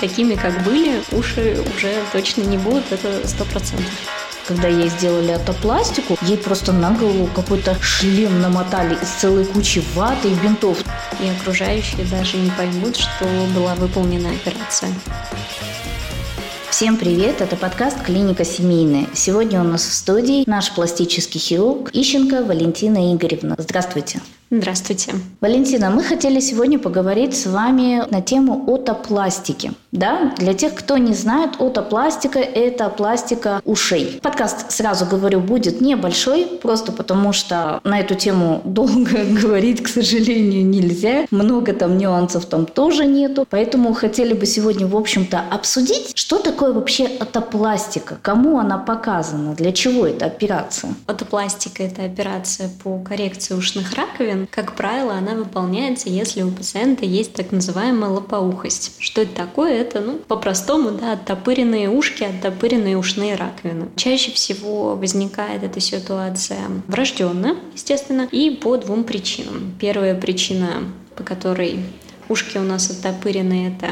Такими, как были, уши уже точно не будут, это сто процентов когда ей сделали атопластику, ей просто на голову какой-то шлем намотали из целой кучи ваты и бинтов. И окружающие даже не поймут, что была выполнена операция. Всем привет, это подкаст «Клиника семейная». Сегодня у нас в студии наш пластический хирург Ищенко Валентина Игоревна. Здравствуйте. Здравствуйте. Валентина, мы хотели сегодня поговорить с вами на тему отопластики. Да? Для тех, кто не знает, отопластика – это пластика ушей. Подкаст, сразу говорю, будет небольшой, просто потому что на эту тему долго говорить, к сожалению, нельзя. Много там нюансов там тоже нету. Поэтому хотели бы сегодня, в общем-то, обсудить, что такое вообще отопластика, кому она показана, для чего эта операция. Отопластика – это операция по коррекции ушных раковин, как правило, она выполняется, если у пациента есть так называемая лопоухость. Что это такое? Это, ну, по-простому, да, оттопыренные ушки, оттопыренные ушные раковины. Чаще всего возникает эта ситуация врожденно, естественно, и по двум причинам. Первая причина, по которой ушки у нас оттопырены, это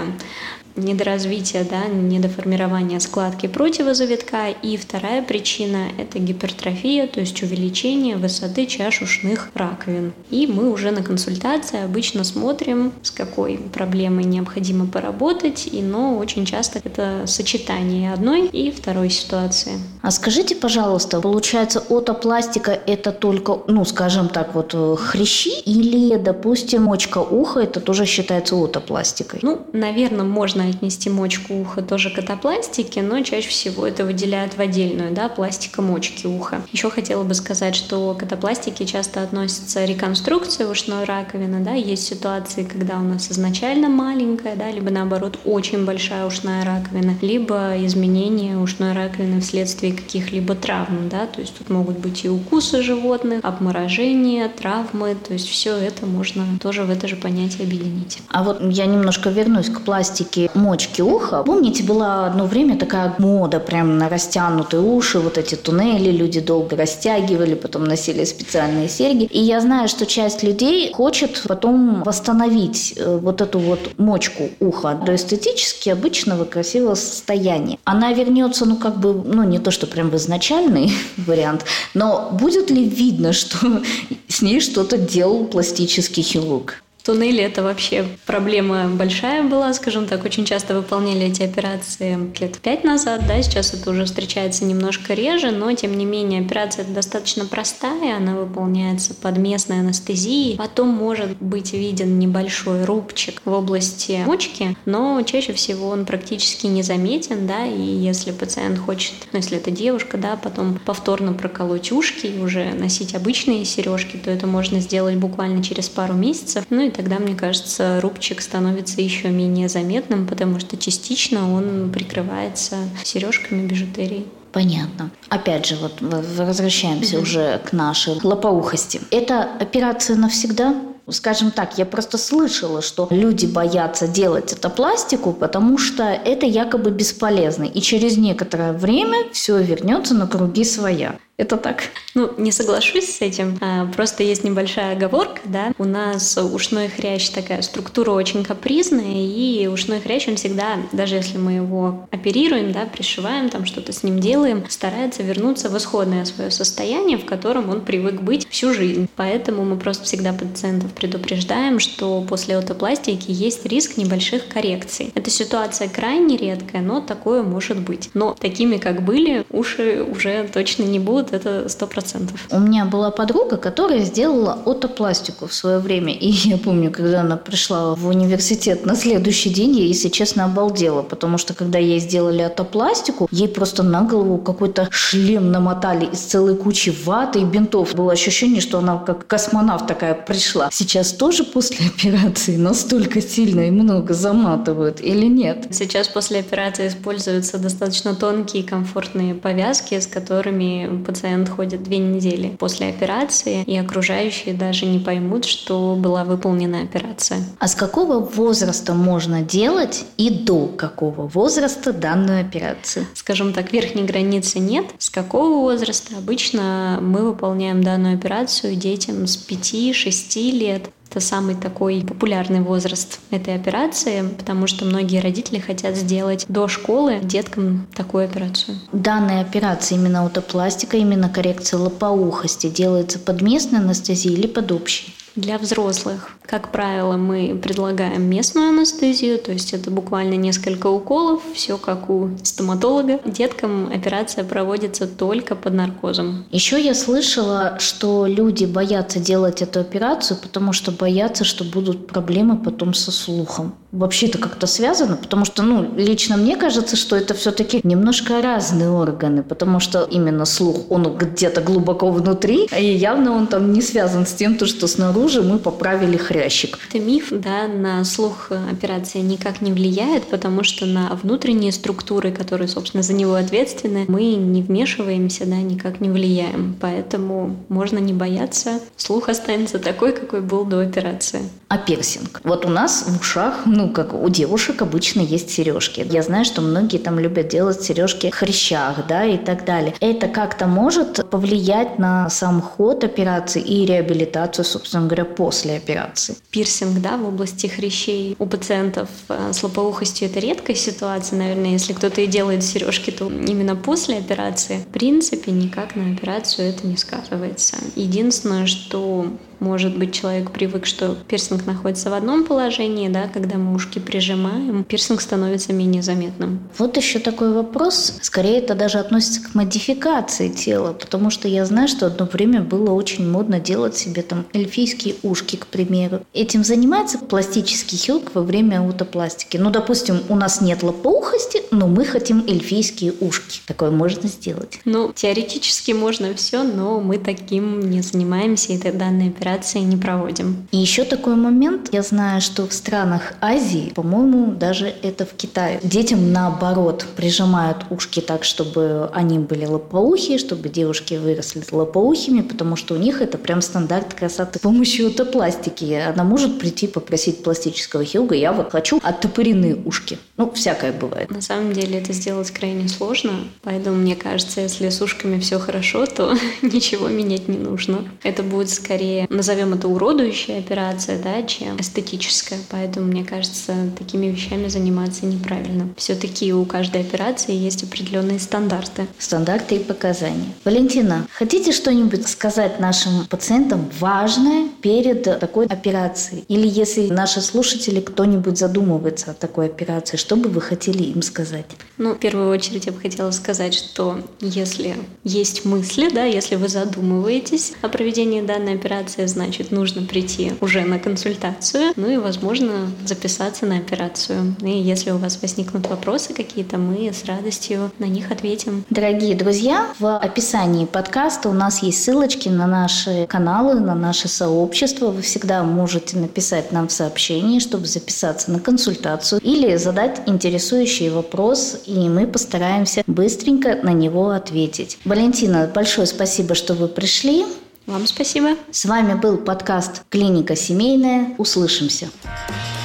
недоразвития, да, недоформирования складки противозавитка. И вторая причина – это гипертрофия, то есть увеличение высоты чаш ушных раковин. И мы уже на консультации обычно смотрим, с какой проблемой необходимо поработать, и, но очень часто это сочетание одной и второй ситуации. А скажите, пожалуйста, получается, отопластика – это только, ну, скажем так, вот э, хрящи или, допустим, мочка уха – это тоже считается отопластикой? Ну, наверное, можно отнести мочку уха тоже к атопластике, но чаще всего это выделяют в отдельную, да, пластика мочки уха. Еще хотела бы сказать, что к атопластике часто относится реконструкция ушной раковины, да, есть ситуации, когда у нас изначально маленькая, да, либо наоборот очень большая ушная раковина, либо изменение ушной раковины вследствие каких-либо травм, да, то есть тут могут быть и укусы животных, обморожение, травмы, то есть все это можно тоже в это же понятие объединить. А вот я немножко вернусь к пластике мочки уха. Помните, была одно время такая мода прям на растянутые уши, вот эти туннели люди долго растягивали, потом носили специальные серьги. И я знаю, что часть людей хочет потом восстановить э, вот эту вот мочку уха до эстетически обычного красивого состояния. Она вернется, ну как бы, ну не то, что прям в изначальный вариант, но будет ли видно, что с ней что-то делал пластический хирург? Туннели – это вообще проблема большая была, скажем так. Очень часто выполняли эти операции лет пять назад, да, сейчас это уже встречается немножко реже, но, тем не менее, операция достаточно простая, она выполняется под местной анестезией. Потом может быть виден небольшой рубчик в области мочки, но чаще всего он практически незаметен, да, и если пациент хочет, ну, если это девушка, да, потом повторно проколоть ушки и уже носить обычные сережки, то это можно сделать буквально через пару месяцев. Ну и тогда, мне кажется, рубчик становится еще менее заметным, потому что частично он прикрывается сережками бижутерии. Понятно. Опять же, вот возвращаемся mm-hmm. уже к нашей лопоухости. Это операция навсегда? Скажем так, я просто слышала, что люди боятся делать это пластику, потому что это якобы бесполезно. И через некоторое время все вернется на круги своя. Это так. Ну, не соглашусь с этим. А, просто есть небольшая оговорка, да. У нас ушной хрящ такая структура очень капризная, и ушной хрящ, он всегда, даже если мы его оперируем, да, пришиваем, там что-то с ним делаем, старается вернуться в исходное свое состояние, в котором он привык быть всю жизнь. Поэтому мы просто всегда пациентов предупреждаем, что после аутопластики есть риск небольших коррекций. Эта ситуация крайне редкая, но такое может быть. Но такими, как были, уши уже точно не будут вот это сто процентов. У меня была подруга, которая сделала отопластику в свое время. И я помню, когда она пришла в университет на следующий день, я, если честно, обалдела. Потому что, когда ей сделали отопластику, ей просто на голову какой-то шлем намотали из целой кучи ваты и бинтов. Было ощущение, что она как космонавт такая пришла. Сейчас тоже после операции настолько сильно и много заматывают или нет? Сейчас после операции используются достаточно тонкие комфортные повязки, с которыми пациент ходит две недели после операции, и окружающие даже не поймут, что была выполнена операция. А с какого возраста можно делать и до какого возраста данную операцию? Скажем так, верхней границы нет. С какого возраста? Обычно мы выполняем данную операцию детям с 5-6 лет. Это самый такой популярный возраст этой операции, потому что многие родители хотят сделать до школы деткам такую операцию. Данная операция именно аутопластика, именно коррекция лопоухости делается под местной анестезией или под общей? Для взрослых, как правило, мы предлагаем местную анестезию, то есть это буквально несколько уколов, все как у стоматолога. Деткам операция проводится только под наркозом. Еще я слышала, что люди боятся делать эту операцию, потому что боятся, что будут проблемы потом со слухом. Вообще-то как-то связано, потому что, ну, лично мне кажется, что это все-таки немножко разные органы, потому что именно слух, он где-то глубоко внутри, и явно он там не связан с тем, то, что снаружи мы поправили хрящик. Это миф, да, на слух операция никак не влияет, потому что на внутренние структуры, которые, собственно, за него ответственны, мы не вмешиваемся, да, никак не влияем. Поэтому можно не бояться, слух останется такой, какой был до операции. А пирсинг? Вот у нас в ушах, ну, как у девушек обычно есть сережки. Я знаю, что многие там любят делать сережки в хрящах, да, и так далее. Это как-то может повлиять на сам ход операции и реабилитацию, собственно говоря, после операции? Пирсинг, да, в области хрящей у пациентов э, с лопоухостью это редкая ситуация, наверное, если кто-то и делает сережки, то именно после операции. В принципе, никак на операцию это не сказывается. Единственное, что может быть, человек привык, что пирсинг находится в одном положении, да, когда мы ушки прижимаем, пирсинг становится менее заметным. Вот еще такой вопрос. Скорее, это даже относится к модификации тела, потому что я знаю, что одно время было очень модно делать себе там эльфийские ушки, к примеру. Этим занимается пластический хирург во время аутопластики. Ну, допустим, у нас нет лопоухости, но мы хотим эльфийские ушки. Такое можно сделать? Ну, теоретически можно все, но мы таким не занимаемся, и данная операция операции не проводим. И еще такой момент. Я знаю, что в странах Азии, по-моему, даже это в Китае, детям наоборот прижимают ушки так, чтобы они были лопоухие, чтобы девушки выросли лопоухими, потому что у них это прям стандарт красоты. С помощью пластики она может прийти попросить пластического хирурга, я вот хочу оттопыренные ушки. Ну, всякое бывает. На самом деле это сделать крайне сложно, поэтому мне кажется, если с ушками все хорошо, то ничего менять не нужно. Это будет скорее назовем это уродующая операция, да, чем эстетическая. Поэтому, мне кажется, такими вещами заниматься неправильно. Все-таки у каждой операции есть определенные стандарты. Стандарты и показания. Валентина, хотите что-нибудь сказать нашим пациентам важное перед такой операцией? Или если наши слушатели кто-нибудь задумывается о такой операции, что бы вы хотели им сказать? Ну, в первую очередь я бы хотела сказать, что если есть мысли, да, если вы задумываетесь о проведении данной операции, значит, нужно прийти уже на консультацию, ну и, возможно, записаться на операцию. И если у вас возникнут вопросы какие-то, мы с радостью на них ответим. Дорогие друзья, в описании подкаста у нас есть ссылочки на наши каналы, на наше сообщество. Вы всегда можете написать нам в сообщении, чтобы записаться на консультацию или задать интересующий вопрос, и мы постараемся быстренько на него ответить. Валентина, большое спасибо, что вы пришли. Вам спасибо. С вами был подкаст «Клиника семейная». Услышимся. Услышимся.